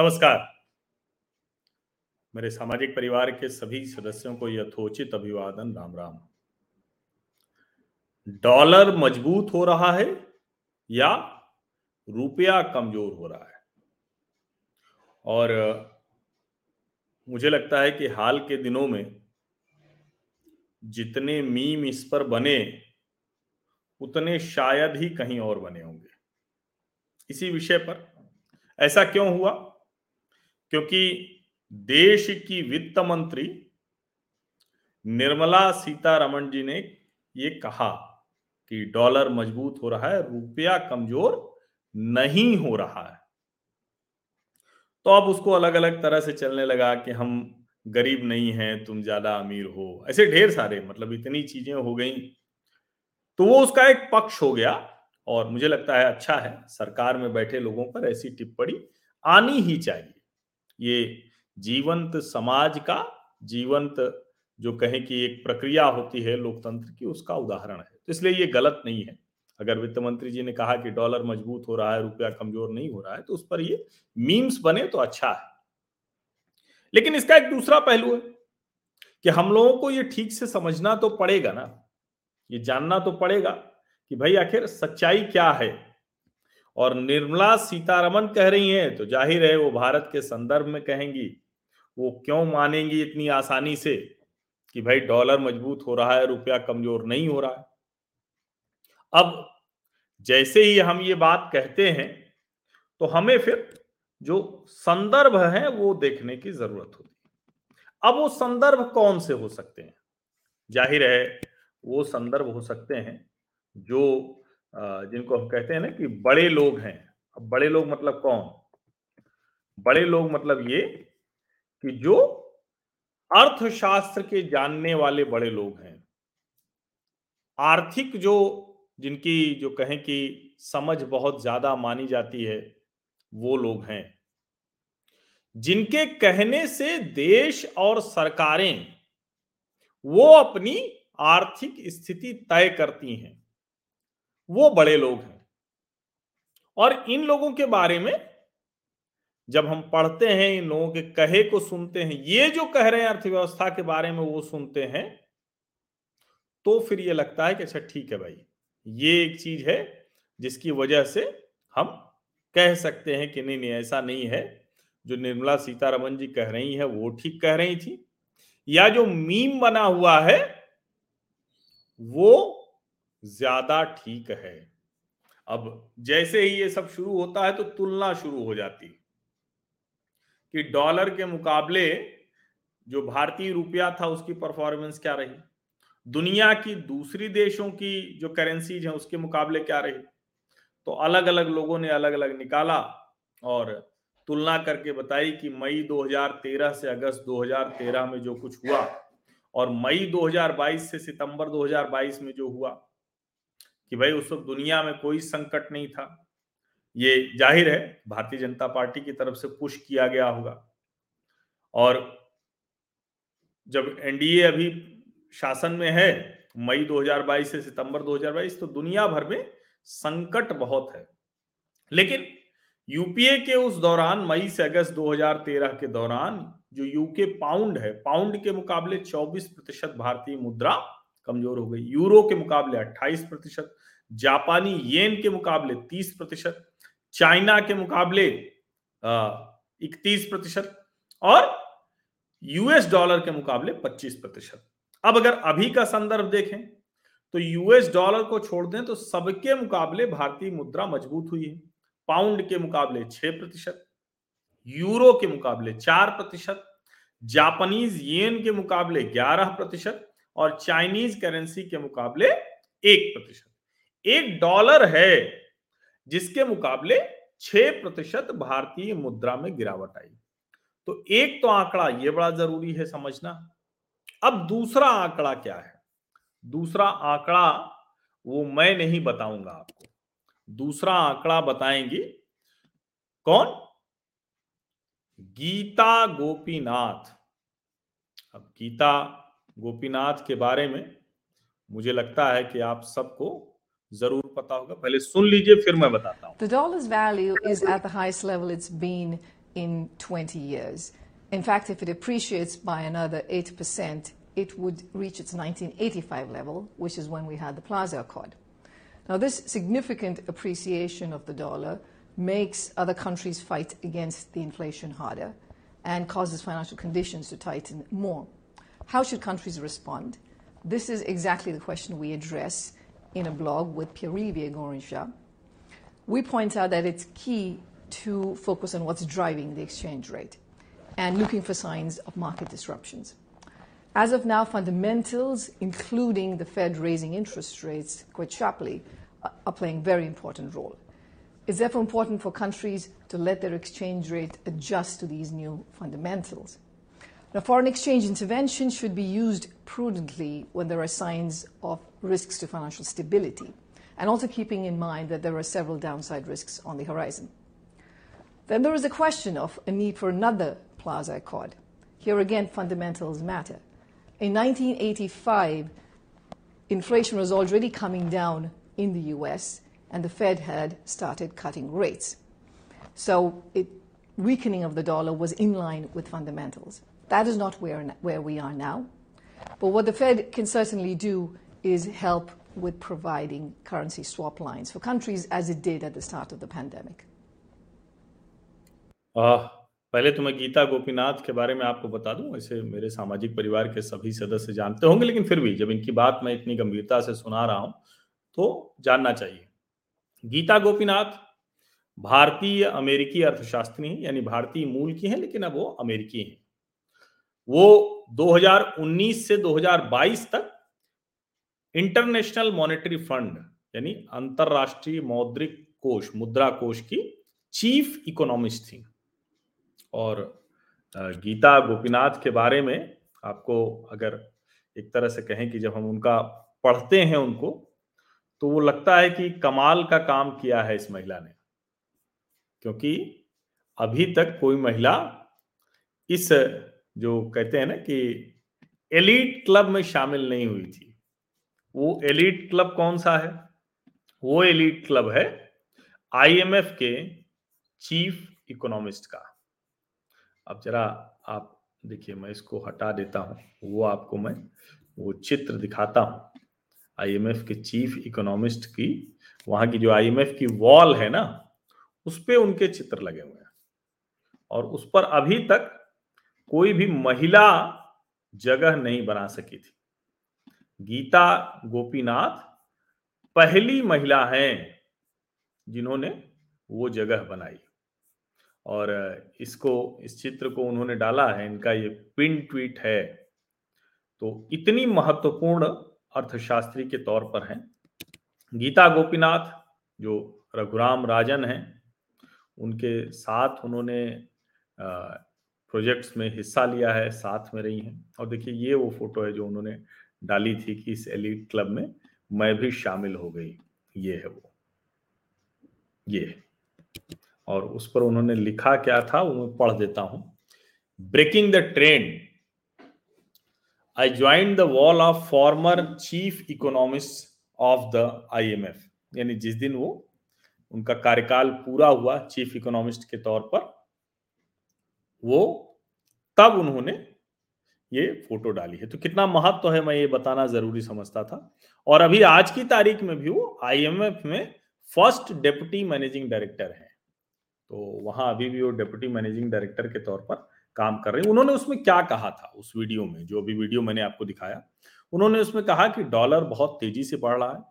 नमस्कार। मेरे सामाजिक परिवार के सभी सदस्यों को यथोचित अभिवादन, राम राम। डॉलर मज़बूत हो रहा है या रुपया कमज़ोर हो रहा है? और मुझे लगता है कि हाल के दिनों में जितने मीम इस पर बने, उतने शायद ही कहीं और बने होंगे। इसी विषय पर ऐसा क्यों हुआ? क्योंकि देश की वित्त मंत्री निर्मला सीतारमण जी ने ये कहा कि डॉलर मज़बूत हो रहा है, रुपया कमज़ोर नहीं हो रहा है। तो अब उसको अलग अलग तरह से चलने लगा कि हम गरीब नहीं हैं, तुम ज़्यादा अमीर हो। ऐसे ढेर सारे मतलब इतनी चीज़ें हो गई। तो वो उसका एक पक्ष हो गया और मुझे लगता है अच्छा है, सरकार में बैठे लोगों पर ऐसी टिप्पणी आनी ही चाहिए। ये जीवंत समाज का जीवंत जो कहें कि एक प्रक्रिया होती है लोकतंत्र की, उसका उदाहरण है। तो इसलिए ये गलत नहीं है। अगर वित्त मंत्री जी ने कहा कि डॉलर मज़बूत हो रहा है, रुपया कमज़ोर नहीं हो रहा है तो उस पर ये मीम्स बने तो अच्छा है। लेकिन इसका एक दूसरा पहलू है कि हम लोगों को ये ठीक से समझना तो पड़ेगा ना। ये जानना तो पड़ेगा कि भाई आखिर सच्चाई क्या है? और निर्मला सीतारमन कह रही हैं तो ज़ाहिर है वो भारत के संदर्भ में कहेंगी। वो क्यों मानेंगी इतनी आसानी से कि भाई डॉलर मज़बूत हो रहा है, रुपया कमज़ोर नहीं हो रहा है? अब जैसे ही हम ये बात कहते हैं तो हमें फिर जो संदर्भ है, वो देखने की ज़रूरत होती है। अब वो संदर्भ कौन से हो सकते हैं? ज़ाहिर है वो संदर्भ हो सकते हैं जो जिनको हम कहते हैं ना कि बड़े लोग हैं। अब बड़े लोग मतलब कौन? बड़े लोग मतलब ये कि जो अर्थशास्त्र के जानने वाले बड़े लोग हैं। आर्थिक जो, जिनकी जो कहें कि समझ बहुत ज़्यादा मानी जाती है, वो लोग हैं। जिनके कहने से देश और सरकारें, वो अपनी आर्थिक स्थिति तय करती हैं। वो बड़े लोग हैं। और इन लोगों के बारे में जब हम पढ़ते हैं, इन लोगों के कहे को सुनते हैं, ये जो कह रहे हैं अर्थव्यवस्था के बारे में वो सुनते हैं तो फिर ये लगता है कि अच्छा ठीक है भाई, ये एक चीज़ है जिसकी वजह से हम कह सकते हैं कि नहीं नहीं, ऐसा नहीं है। जो निर्मला सीतारमन जी कह रही है, वो ठीक कह रही थी। या जो मीम बना हुआ है, वो ज़्यादा ठीक है। अब जैसे ही ये सब शुरू होता है तो तुलना शुरू हो जाती कि डॉलर के मुकाबले जो भारतीय रुपया था उसकी परफॉर्मेंस क्या रही? दुनिया की दूसरी देशों की जो करेंसीज हैं उसके मुकाबले क्या रही? तो अलग अलग लोगों ने अलग अलग निकाला और तुलना करके बताई कि मई 2013 से अगस्त 2013 में जो कुछ हुआ और मई 2022 से सितंबर 2022 में जो हुआ कि भाई उस वक्त दुनिया में कोई संकट नहीं था। ये ज़ाहिर है, भारतीय जनता पार्टी की तरफ़ से पुश किया गया होगा। और जब एनडीए अभी शासन में है, मई 2022 से सितंबर 2022 तो दुनिया भर में संकट बहुत है। लेकिन यूपीए के उस दौरान, मई से अगस्त 2013 के दौरान, जो यूके पाउंड है, पाउंड के मुकाबले 24 प्रतिशत भारतीय मुद्रा कमज़ोर हो गई। यूरो के मुकाबले 28 प्रतिशत, जापानी येन के मुकाबले 30 प्रतिशत, चाइना के मुकाबले इकतीस प्रतिशत और यूएस डॉलर के मुकाबले 25 प्रतिशत। अब अगर अभी का संदर्भ देखें तो यूएस डॉलर को छोड़ दें तो सबके मुकाबले भारतीय मुद्रा मज़बूत हुई है। पाउंड के मुकाबले छह प्रतिशत, यूरो के मुकाबले चार प्रतिशत, जापानीज येन के मुकाबले ग्यारह प्रतिशत और चाइनीज़ करेंसी के मुकाबले एक प्रतिशत। एक डॉलर है जिसके मुकाबले छह प्रतिशत भारतीय मुद्रा में गिरावट आई। तो एक तो आंकड़ा यह बड़ा ज़रूरी है समझना। अब दूसरा आंकड़ा क्या है? दूसरा आंकड़ा वो मैं नहीं बताऊँगा आपको। दूसरा आंकड़ा बताएँगी कौन? गीता गोपीनाथ। अब गीता गोपीनाथ के बारे में मुझे लगता है कि आप सबको जरूर पता होगा पहले सुन लीजिए फिर मैं बताता हूँ The dollar's value is at the highest level it's been in 20 years. In fact, if it appreciates by another 8%, it would reach its 1985 level, which is when we had the Plaza Accord. Now, this significant appreciation of the dollar makes other countries fight against the inflation harder and causes financial conditions to tighten more. How should countries respond? This is exactly the question we address in a blog with Pierre-Olivier Gorincha. We point out that it's key to focus on what's driving the exchange rate and looking for signs of market disruptions. As of now, fundamentals, including the Fed raising interest rates quite sharply, are playing a very important role. It's therefore important for countries to let their exchange rate adjust to these new fundamentals. Now, foreign exchange intervention should be used prudently when there are signs of risks to financial stability, and also keeping in mind that there are several downside risks on the horizon. Then there is a question of a need for another Plaza Accord. Here again, fundamentals matter. In 1985, inflation was already coming down in the US, and the Fed had started cutting rates. So it, weakening of the dollar was in line with fundamentals. That is not where, where we are now. But what the Fed can certainly do is help with providing currency swap lines for countries as it did at the start of the pandemic. आ, पहले तो मैं गीता गोपीनाथ के बारे में आपको बता दूँ वैसे मेरे सामाजिक परिवार के सभी सदस्य जानते होंगे लेकिन फिर भी जब इनकी बात मैं इतनी गंभीरता से सुना रहा हूँ तो जानना चाहिए गीता गोपीनाथ भारतीय अमेरिकी अर्थशास्त्री यानी भारतीय मूल की हैं लेकिन अब वो अमेरिकी हैं वो 2019 से 2022 तक इंटरनेशनल मॉनेटरी फंड, यानी अंतरराष्ट्रीय मौद्रिक कोष, मुद्रा कोष की चीफ इकोनॉमिस्ट थी। और गीता गोपीनाथ के बारे में आपको अगर एक तरह से कहें कि जब हम उनका पढ़ते हैं उनको तो वो लगता है कि कमाल का काम किया है इस महिला ने। क्योंकि अभी तक कोई महिला इस जो कहते हैं ना कि एलिट क्लब में शामिल नहीं हुई थी। वो एलिट क्लब कौन सा है? वो एलिट क्लब है आईएमएफ के चीफ इकोनॉमिस्ट का। अब जरा आप देखिए, मैं इसको हटा देता हूँ। वो आपको मैं वो चित्र दिखाता हूँ। आईएमएफ के चीफ इकोनॉमिस्ट की, वहाँ की जो आईएमएफ की वॉल है ना, उस पर उनके चित्र लगे हुए हैं। और उस पर अभी तक कोई भी महिला जगह नहीं बना सकी थी। गीता गोपीनाथ पहली महिला हैं जिन्होंने वो जगह बनाई। और इसको, इस चित्र को उन्होंने डाला है, इनका ये पिन ट्वीट है। तो इतनी महत्वपूर्ण अर्थशास्त्री के तौर पर हैं। गीता गोपीनाथ, जो रघुराम राजन हैं, उनके साथ उन्होंने प्रोजेक्ट्स में हिस्सा लिया है, साथ में रही हैं। और देखिए, ये वो फ़ोटो है जो उन्होंने डाली थी कि इस एलिट क्लब में मैं भी शामिल हो गई। ये है वो। ये और उस पर उन्होंने लिखा क्या था, वो मैं पढ़ देता हूँ। Breaking the trend I joined the wall of former chief economists of the IMF यानी जिस दिन वो, उनका कार्यकाल पूरा हुआ चीफ इकोनॉमिस्ट के तौर पर वो तब उन्होंने ये फ़ोटो डाली है। तो कितना महत्व तो है मैं ये बताना ज़रूरी समझता था। और अभी आज की तारीख में भी वो आईएमएफ में फ़र्स्ट डेप्यूटी मैनेजिंग डायरेक्टर है। तो वहाँ अभी भी वो डेप्यूटी मैनेजिंग डायरेक्टर के तौर पर काम कर रहे हैं। उन्होंने उसमें क्या कहा था उस वीडियो में, जो अभी वीडियो मैंने आपको दिखाया? उन्होंने उसमें कहा कि डॉलर बहुत तेज़ी से बढ़ रहा है।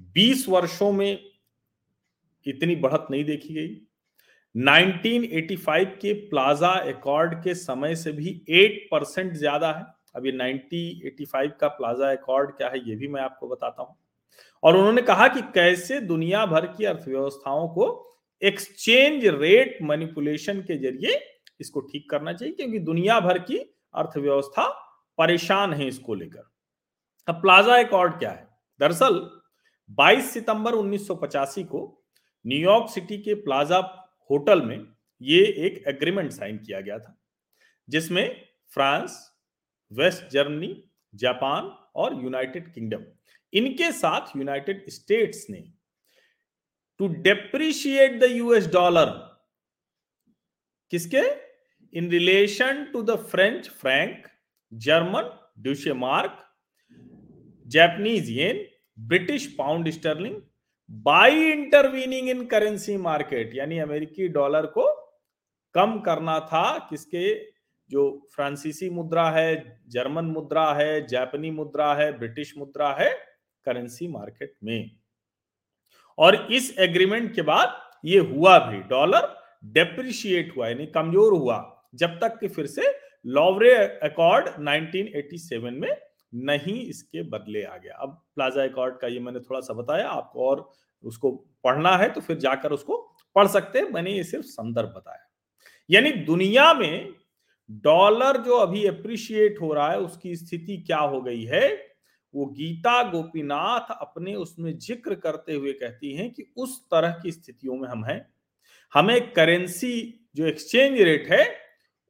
20 वर्षों में इतनी बढ़त नहीं देखी गई। 1985 के प्लाजा अकॉर्ड के समय से भी 8 परसेंट ज़्यादा है। अब ये 1985 का प्लाजा अकॉर्ड क्या है, ये भी मैं आपको बताता हूँ। और उन्होंने कहा कि कैसे दुनिया भर की अर्थव्यवस्थाओं को एक्सचेंज रेट मैनिपुलेशन के ज़रिए इसको ठीक करना चाहिए, क्योंकि दुनिया भर की अर्थव्यवस्था परेशान है इसको लेकर। अब प्लाजा अकॉर्ड क्या है? दरअसल 22 सितंबर 1985 को न्यूयॉर्क सिटी के प्लाजा होटल में ये एक एग्रीमेंट साइन किया गया था, जिसमें फ्रांस, वेस्ट जर्मनी, जापान और यूनाइटेड किंगडम, इनके साथ यूनाइटेड स्टेट्स ने to depreciate the US dollar किसके? In relation to the French franc German Deutsche mark Japanese yen British pound sterling by intervening in currency market यानी अमेरिकी dollar को कम करना था, किसके? जो फ्रांसीसी मुद्रा है, जर्मन मुद्रा है, जापानी मुद्रा है, ब्रिटिश मुद्रा है करेंसी मार्केट में। और इस एग्रीमेंट के बाद ये हुआ भी, डॉलर डेप्रिशिएट हुआ, यानी कमज़ोर हुआ, जब तक कि फिर से लॉवरे अकॉर्ड 1987 में नहीं इसके बदले आ गया। अब प्लाजा अकॉर्ड का ये मैंने थोड़ा सा बताया, आपको और उसको पढ़ना है तो फिर जाकर उसको पढ़ सकते हैं, मैंने ये सिर्फ़ संदर्भ बताया। यानी दुनिया में डॉलर जो अभी अप्रिशिएट हो रहा है, उसकी स्थिति क्या हो गई है? वो गीता गोपीनाथ अपने उसमें ज़िक्र करते हुए कहती हैं कि उस तरह की स्थितियों में हम हैं। हमें करेंसी जो एक्सचेंज रेट है,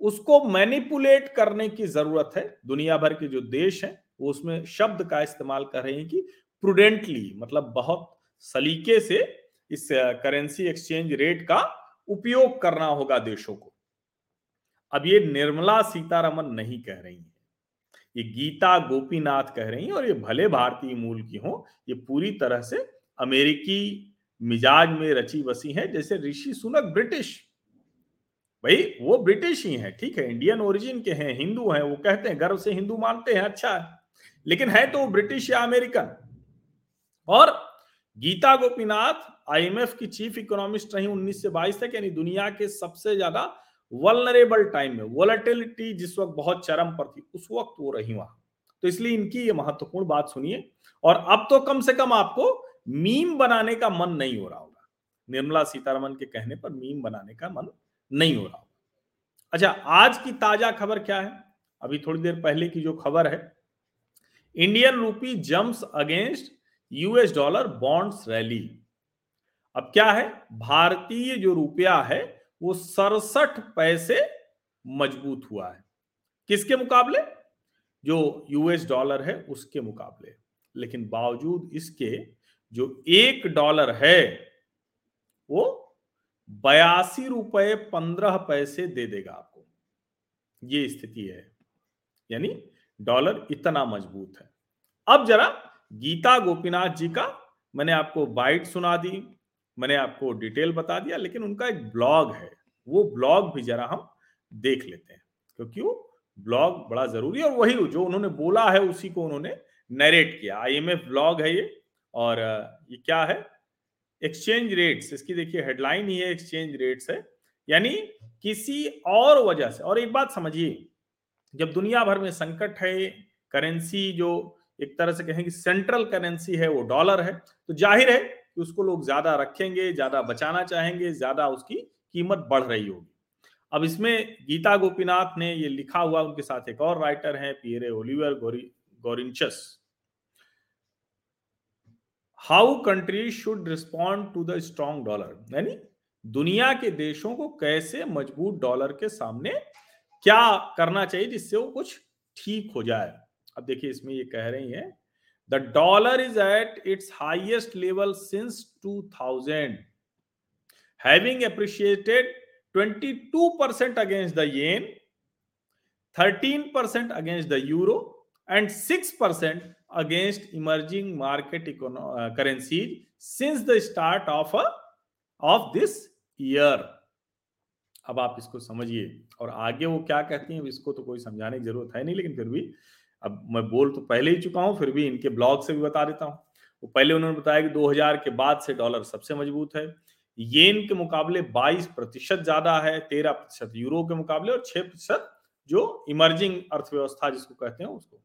उसको मैनिपुलेट करने की ज़रूरत है। दुनिया भर के जो देश हैं वो उसमें शब्द का इस्तेमाल कर रहे हैं कि प्रूडेंटली मतलब बहुत सलीके से इस करेंसी एक्सचेंज रेट का उपयोग करना होगा देशों को। अब ये निर्मला सीतारमन नहीं कह रही है। ये गीता गोपीनाथ कह रही हैं और ये भले भारतीय मूल की हो, ये पूरी तरह से अमेरिकी मिजाज में रची बसी है, जैसे ऋषि सुनक ब्रिटिश। भाई, वो ब्रिटिश ही है, ठीक है, इंडियन ओरिजिन के हैं, हिंदू हैं, वो कहते हैं, गर्व से हिंदू मानते हैं अच्छा है। लेकिन है तो ब्रिटिश या अमेरिकन। और गीता गोपीनाथ आईएमएफ की चीफ इकोनॉमिस्ट रही 19 से 22 तक, यानी दुनिया के सबसे ज़्यादा वलनरेबल टाइम में। वोलेटिलिटी जिस वक्त बहुत चरम पर थी, उस वक्त वो रही वहाँ। तो इसलिए इनकी ये महत्वपूर्ण बात सुनिए। और अब तो कम से कम आपको मीम बनाने का मन नहीं हो रहा होगा। निर्मला सीतारमन के कहने पर मीम बनाने का मन नहीं हो रहा होगा। अच्छा आज की ताज़ा खबर क्या है? अभी थोड़ी देर पहले की जो खबर है Indian rupee jumps against US dollar bonds rally अब क्या है? भारतीय जो रुपया है, वो सड़सठ पैसे मज़बूत हुआ है। किसके मुकाबले? जो यूएस डॉलर है, उसके मुकाबले। लेकिन बावजूद इसके, जो एक डॉलर है, वो बयासी रुपए पंद्रह पैसे दे देगा आपको। ये स्थिति है। यानी डॉलर इतना मज़बूत है। अब जरा गीता गोपीनाथ जी का मैंने आपको बाइट सुना दी, मैंने आपको डिटेल बता दिया, लेकिन उनका एक ब्लॉग है। वो ब्लॉग भी जरा हम देख लेते हैं क्योंकि वो ब्लॉग बड़ा ज़रूरी है और वही जो उन्होंने बोला है, उसी को उन्होंने नरेट किया। आईएमएफ ब्लॉग है ये, और ये क्या है? एक्सचेंज रेट्स इसकी देखिए हेडलाइन ही है एक्सचेंज रेट्स है। यानी किसी और वजह से, और एक बात समझिए जब दुनिया भर में संकट है करेंसी जो एक तरह से कहें कि सेंट्रल करेंसी है, वो डॉलर है तो ज़ाहिर है कि उसको लोग ज़्यादा रखेंगे, ज़्यादा बचाना चाहेंगे, ज़्यादा उसकी कीमत बढ़ रही होगी। अब इसमें गीता गोपीनाथ ने ये लिखा हुआ, उनके साथ एक और राइटर है Pierre Olivier Gourinchas how country should respond to the strong dollar यानी दुनिया के देशों को कैसे मज़बूत डॉलर के सामने क्या करना चाहिए जिससे वो कुछ ठीक हो जाए? अब देखिए, इसमें ये कह रही है, the dollar is at its highest level since 2000 having appreciated 22 percent against the yen 13 percent against the euro and six percent against emerging market econo currencies since the start of of this year. अब आप इसको समझिए। और आगे वो क्या कहती हैं इसको तो कोई समझाने की ज़रूरत है नहीं, लेकिन फिर भी, अब मैं बोल तो पहले ही चुका हूँ, फिर भी इनके ब्लॉग से भी बता देता हूँ। वो पहले उन्होंने बताया कि 2000 के बाद से डॉलर सबसे मज़बूत है। येन के मुकाबले 22 प्रतिशत ज़्यादा है 13 प्रतिशत यूरो के मुकाबले और 6 प्रतिशत जो इमर्जिंग अर्थव्यवस्था जिसको कहते हैं उसको।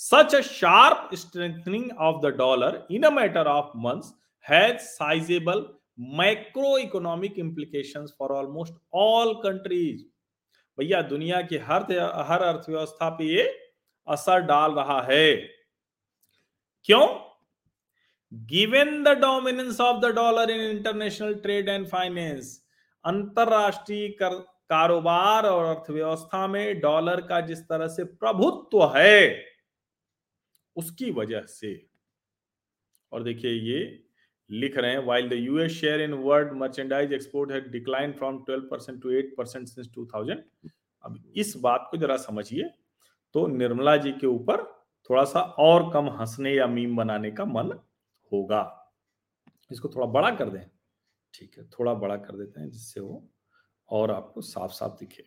Such a sharp strengthening of the dollar in a matter of months has sizable macro economic implications for almost all countries भैया, दुनिया की हर हर अर्थव्यवस्था पे ये असर डाल रहा है। क्यों? Given the dominance of the dollar in international trade and finance अंतरराष्ट्रीय कारोबार और अर्थव्यवस्था में डॉलर का जिस तरह से प्रभुत्व है, उसकी वजह से। और देखिए ये लिख रहे हैं while the US share in world merchandise export है decline from 12 percent to 8 percent since 2000 अब इस बात को जरा समझिए तो निर्मला जी के ऊपर थोड़ा सा और कम हंसने या मीम बनाने का मन होगा। इसको थोड़ा बड़ा कर दें। ठीक है, थोड़ा बड़ा कर देते हैं जिससे वो और आपको साफ़ साफ़ दिखे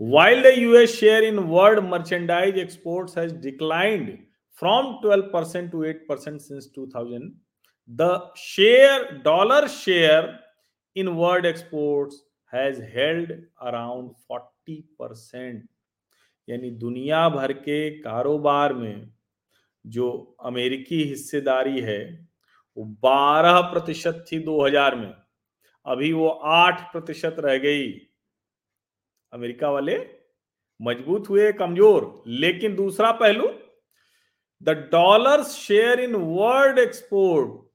while the US share in world merchandise exports has declined from 12 percent to 8 percent since 2000 the share, dollar share in world exports has held around 40 percent यानी दुनिया भर के कारोबार में जो अमेरिकी हिस्सेदारी है, वो 12 प्रतिशत थी 2000 में। अभी वो 8 प्रतिशत रह गई। अमेरिका वाले मज़बूत हुए, कमज़ोर। लेकिन दूसरा पहलू the dollar share in world export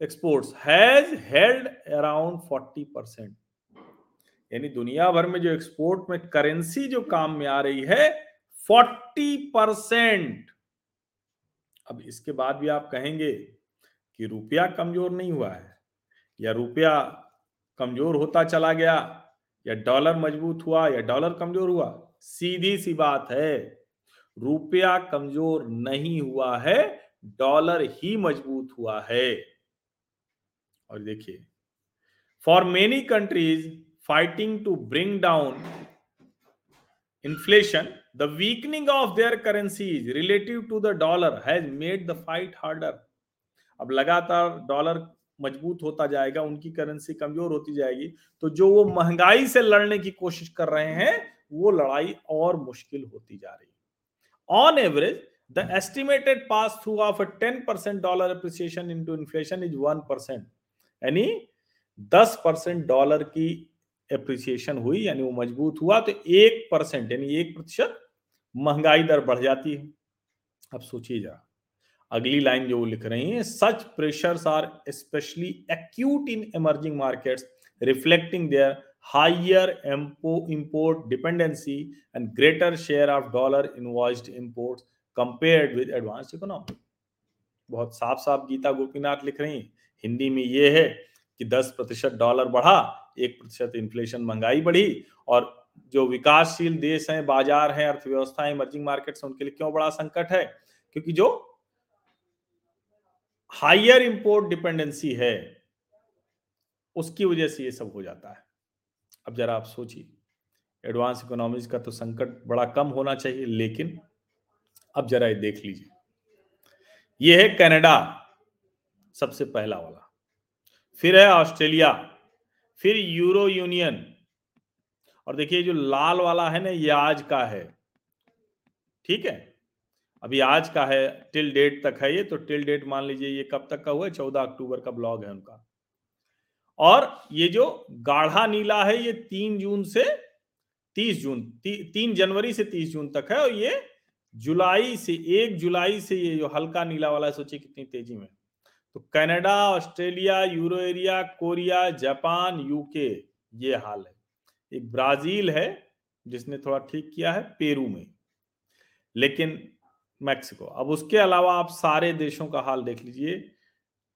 exports has held around 40 percent यानी दुनिया भर में जो एक्सपोर्ट में करेंसी जो काम में आ रही है 40 परसेंट अब इसके बाद भी आप कहेंगे कि रुपया कमज़ोर नहीं हुआ है, या रुपया कमज़ोर होता चला गया, या डॉलर मज़बूत हुआ, या डॉलर कमज़ोर हुआ, सीधी सी बात है, रुपया कमज़ोर नहीं हुआ है डॉलर ही मज़बूत हुआ है। और देखिए for many countries fighting to bring down inflation the weakening of their currencies relative to the dollar has made the fight harder अब लगातार डॉलर मज़बूत होता जाएगा, उनकी करेंसी कमज़ोर होती जाएगी तो जो वो महँगाई से लड़ने की कोशिश कर रहे हैं, वो लड़ाई और मुश्किल होती जा रही on average the estimated pass through of a 10% dollar appreciation into inflation is 1% यानी 10 परसेंट डॉलर की एप्रिसिएशन हुई, यानी वो मज़बूत हुआ तो एक परसेंट, यानी एक प्रतिशत महँगाई दर बढ़ जाती है। अब सोचिए जरा, अगली लाइन जो वो लिख रही है such pressures are especially acute in emerging markets reflecting their higher import dependency and greater share of dollar invoiced imports compared with advance economy बहुत साफ़ साफ़ गीता गोपीनाथ लिख रही हैं। हिंदी में ये है कि 10 प्रतिशत डॉलर बढ़ा, एक प्रतिशत इन्फ्लेशन महँगाई बढ़ी और जो विकासशील देश हैं, बाज़ार हैं अर्थव्यवस्था है इमर्जिंग मार्केट्स उनके लिए क्यों बड़ा संकट है? क्योंकि जो हाइयर इंपोर्ट डिपेंडेंसी है, उसकी वजह से ये सब हो जाता है। अब जरा आप सोचिए एडवांस इकोनॉमीज का तो संकट बड़ा कम होना चाहिए, लेकिन अब जरा ये देख लीजिए। ये है कनाडा। सबसे पहला वाला। फिर है ऑस्ट्रेलिया फिर यूरो यूनियन। और देखिए जो लाल वाला है ना ये आज का है। ठीक है? अभी आज का है टिल डेट तक है ये तो टिल डेट मान लीजिए ये कब तक का हुआ है? चौदह अक्टूबर का ब्लॉग है उनका। और ये जो गाढ़ा नीला है ये तीन जून से तीस जून ती, तीन जनवरी से तीस जून तक है और ये जुलाई से एक जुलाई से ये जो हल्का नीला वाला है सोचिए कितनी तेज़ी में। तो Canada, Australia euro area Korea, Japan, UK, ये हाल है। एक ब्राज़ील है, जिसने थोड़ा ठीक किया है, पेरू में। लेकिन मैक्सिको, अब उसके अलावा आप सारे देशों का हाल देख लीजिए।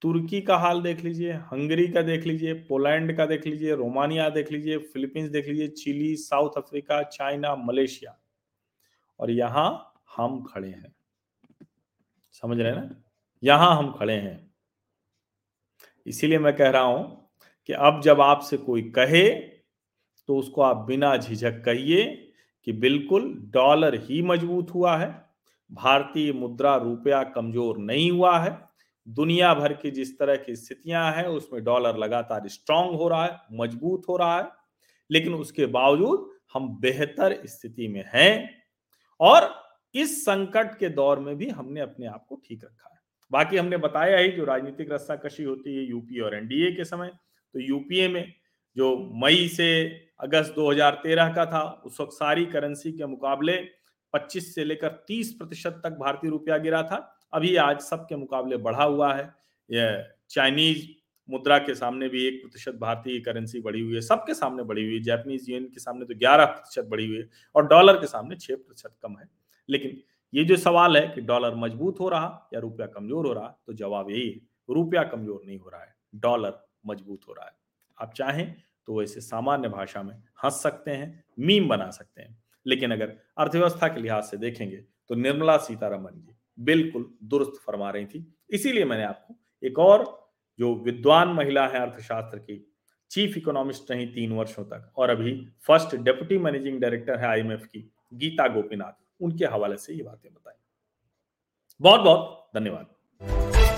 तुर्की का हाल देख लीजिए, हंगरी का देख लीजिए, पोलैंड का देख लीजिए, रोमानिया देख लीजिए, फिलीपींस देख लीजिए, Chile, South Africa, China, Malaysia. और यहाँ हम खड़े हैं। समझ रहे हैं ना? यहाँ हम खड़े हैं। इसीलिए मैं कह रहा हूँ कि अब जब आपसे कोई कहे तो उसको आप बिना झिझक कहिए कि बिल्कुल डॉलर ही मज़बूत हुआ है, भारतीय मुद्रा रुपया कमज़ोर नहीं हुआ है, दुनिया भर की जिस तरह की स्थितियाँ हैं, उसमें डॉलर लगातार स्ट्रांग हो रहा है, मज़बूत हो रहा है, लेकिन उसके बावजूद हम बेहतर स्थिति में हैं और इस संकट के दौर में भी हमने अपने आप को ठीक रखा बाकी हमने बताया ही जो राजनीतिक रस्सा कशी होती है यूपी और एनडीए के समय तो यूपीए में जो मई से अगस्त 2013 का था, उस वक्त सारी करेंसी के मुकाबले 25 से लेकर 30 प्रतिशत तक भारतीय रुपया गिरा था। अभी आज सबके मुकाबले बढ़ा हुआ है। यह चाइनीज़ मुद्रा के सामने भी एक प्रतिशत भारतीय करेंसी बढ़ी हुई है। सबके सामने बढ़ी हुई है। जैपनीज यून के सामने तो ग्यारह प्रतिशत बढ़ी हुई है और डॉलर के सामने छह प्रतिशत कम है। लेकिन ये जो सवाल है कि डॉलर मज़बूत हो रहा या रुपया कमज़ोर हो रहा तो जवाब यही है, रुपया कमज़ोर नहीं हो रहा है, डॉलर मज़बूत हो रहा है। आप चाहें तो वैसे सामान्य भाषा में हंस सकते हैं, मीम बना सकते हैं, लेकिन अगर अर्थव्यवस्था के लिहाज से देखेंगे तो निर्मला सीतारमन जी बिल्कुल दुरुस्त फरमा रही थी। इसीलिए मैंने आपको एक और जो विद्वान महिला है अर्थशास्त्र की, चीफ इकोनॉमिस्ट रही तीन वर्षों तक, और अभी फ़र्स्ट डेप्यूटी मैनेजिंग डायरेक्टर है आईएमएफ की, गीता गोपीनाथ उनके हवाले से ये बातें बताई। बहुत बहुत धन्यवाद।